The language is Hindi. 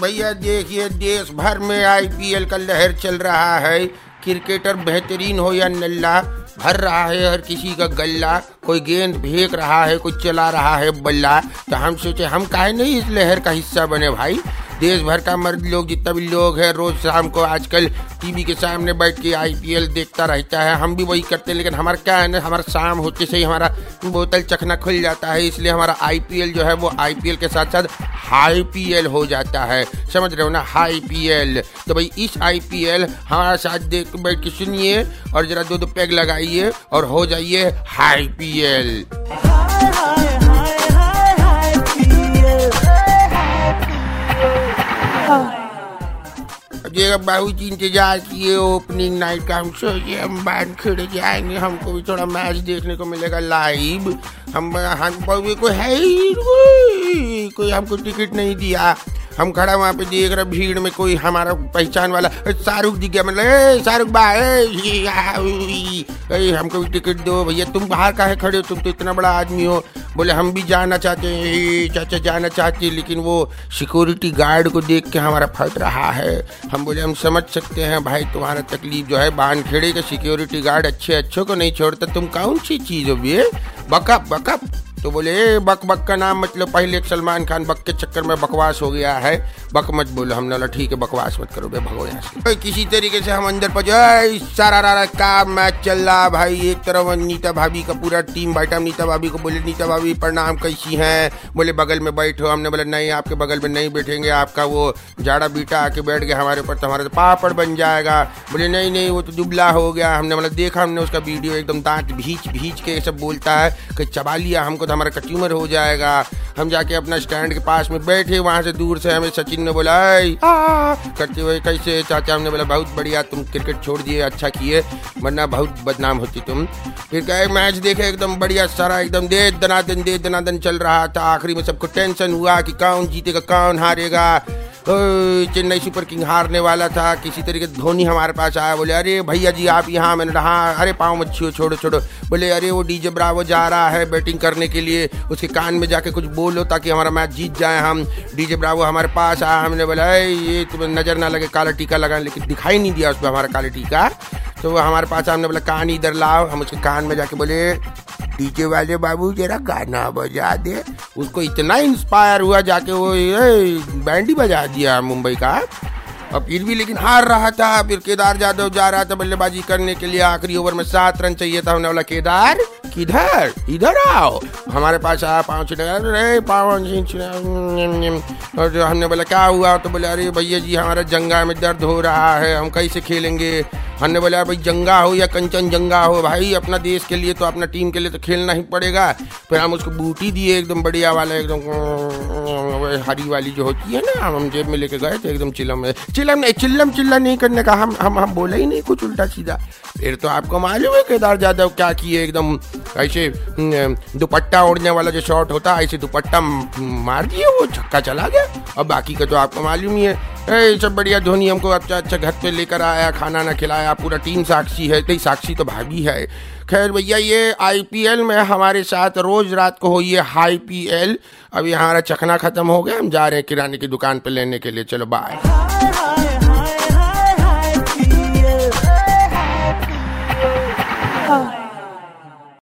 भैया, देखिए देश भर में आईपीएल का लहर चल रहा है। क्रिकेटर बेहतरीन हो या नल्ला भर रहा है हर किसी का गल्ला। कोई गेंद फेंक रहा है, कोई चला रहा है बल्ला। तो हम सोचे हम काहे नहीं इस लहर का हिस्सा बने भाई। देश भर का मर्द लोग, जितना भी लोग है, रोज शाम को आजकल टीवी के सामने बैठ के आईपीएल देखता रहता है। हम भी वही करते हैं, लेकिन हमारा क्या है ना, हमारा शाम होते से ही हमारा बोतल चखना खुल जाता है, इसलिए हमारा आईपीएल जो है, वो आईपीएल के साथ साथ हाई पीएल हो जाता है। समझ रहे हो ना? हाई पीएल तो भाई, इस आईपीएल हमारे साथ देख, बैठ के सुनिए और जरा दो दो पैग लगाइए और हो जाइए हाई पीएल अब ये बाबू जी इंतज़ार किए ओपनिंग नाइट का, हम सोचे हम बाँध खिड़े जाएँगे, हमको भी थोड़ा मैच देखने को मिलेगा लाइव हम हम कोई है ही कोई हमको टिकट नहीं दिया। हम खड़ा वहाँ पे देख रहे, भीड़ में कोई हमारा पहचान वाला शाहरुख दिख गया। मतलब शाहरुख भाई हमको भी टिकट दो, भैया, तुम बाहर का है खड़े हो? तुम तो इतना बड़ा आदमी हो। बोले, हम भी जाना चाहते हैं चाचा जाना चाहते हैं, लेकिन वो सिक्योरिटी गार्ड को देख के हमारा फट रहा है। हम बोले, हम समझ सकते हैं, भाई, तुम्हारा तकलीफ़ जो है बाँध खेड़े का सिक्योरिटी गार्ड अच्छे अच्छों को नहीं छोड़ता। तुम कौन सी चीज़ हो भैया बकअप बकअप। तो बोले, ए, बक बक का नाम मतलब पहले सलमान खान बक के चक्कर में बकवास हो गया है। बक मत बोलो हमने बोला ठीक है, बकवास मत करो, बे भगो यहाँ से किसी तरीके से हम अंदर पहुँचे। सारा रारा का मैच चल रहा भाई। एक तरफ़ नीता भाभी का पूरा टीम बैठा नीता भाभी को बोले नीता भाभी, प्रणाम, कैसी हैं? बोले, बगल में बैठो हमने बोला, नहीं, आपके बगल में नहीं बैठेंगे। आपका वो जाड़ा बीटा आके बैठ गया हमारे ऊपर तो हमारा तो पापड़ बन जाएगा। बोले, नहीं नहीं, वो तो दुबला हो गया। हमने बोला, देखा हमने उसका वीडियो, एकदम दांत भीच भीच के सब बोलता है कि चबा लिया हमको तो हमारा कट्यूमर हो जाएगा। हम जाके अपना स्टैंड के पास में बैठे, वहाँ से दूर से हमें सचिन ने बोला करते हुए कैसे? चाचा हमने बोला, बहुत बढ़िया, तुम क्रिकेट छोड़ दिए अच्छा किए, वरना बहुत बदनाम होती तुम। फिर कहे, मैच देखे, एकदम बढ़िया सारा, एकदम दे, दनादन दे, दनादन चल रहा था। आखिरी में सबको टेंशन हुआ कि कौन जीतेगा, कौन हारेगा। चेन्नई सुपर किंग हारने वाला था, किसी तरीके धोनी हमारे पास आया, बोले, अरे भैया जी, आप यहाँ, मैंने रहा अरे पाँव मच्छी हो छोड़ो छोड़ो। बोले, अरे वो डीजे ब्रावो जा रहा है बैटिंग करने के लिए, उसके कान में जाके कुछ बोलो ताकि हमारा मैच जीत जाए हम। डीजे ब्रावो हमारे पास आया, हमने बोला, अरे, ये तुम्हें नज़र ना लगे, काला टीका लगा लेकिन दिखाई नहीं दिया उस पर हमारा काला टीका। तो वो हमारे पास हमने बोला, कान इधर लाओ। हम उसके कान में जाके बोले, डीजे वाले बाबू, जरा गाना बजा दे। उसको इतना इंस्पायर हुआ जाके वो बैंड ही बजा दिया मुंबई का। और फिर भी लेकिन हार रहा था, फिर केदार जाधव जा रहा था बल्लेबाजी करने के लिए। आखिरी ओवर में सात रन चाहिए था हमने बोला केदार। किधर? इधर आओ। हमारे पास आया पाँच अरे पाँच और जो हमने बोला, क्या हुआ? तो बोले, अरे भैया जी, हमारा जंगा में दर्द हो रहा है, हम कैसे खेलेंगे? हमने बोला भाई जंगा हो या कंचन जंगा हो भाई, अपना देश के लिए तो अपना टीम के लिए तो खेलना ही पड़ेगा। फिर हम उसको बूटी दिए एकदम बढ़िया वाला, एकदम हरी वाली जो होती है ना, हम जेब में लेके गए थे एकदम चिलम चिलम नहीं, चिल्लम चिल्ला नहीं करने का, हम हम हम बोले ही नहीं कुछ उल्टा सीधा। फिर तो आपको मालूम है केदार जाधव क्या किए, एकदम ऐसे दुपट्टा ओढ़ने वाला जो शॉट होता है ऐसे दुपट्टा मार दिए, वो छक्का चला गया। और बाकी का तो आपको मालूम ही है। ए, सब बढ़िया धोनी हमको अच्छा अच्छा घर पे लेकर आया खाना ना खिलाया पूरा टीम साक्षी है कई साक्षी तो भाभी है। खैर भैया ये आईपीएल में हमारे साथ रोज रात को हो ये हाई पी एल अभी हमारा चखना खत्म हो गया हम जा रहे हैं किराने की दुकान पे लेने के लिए चलो बाय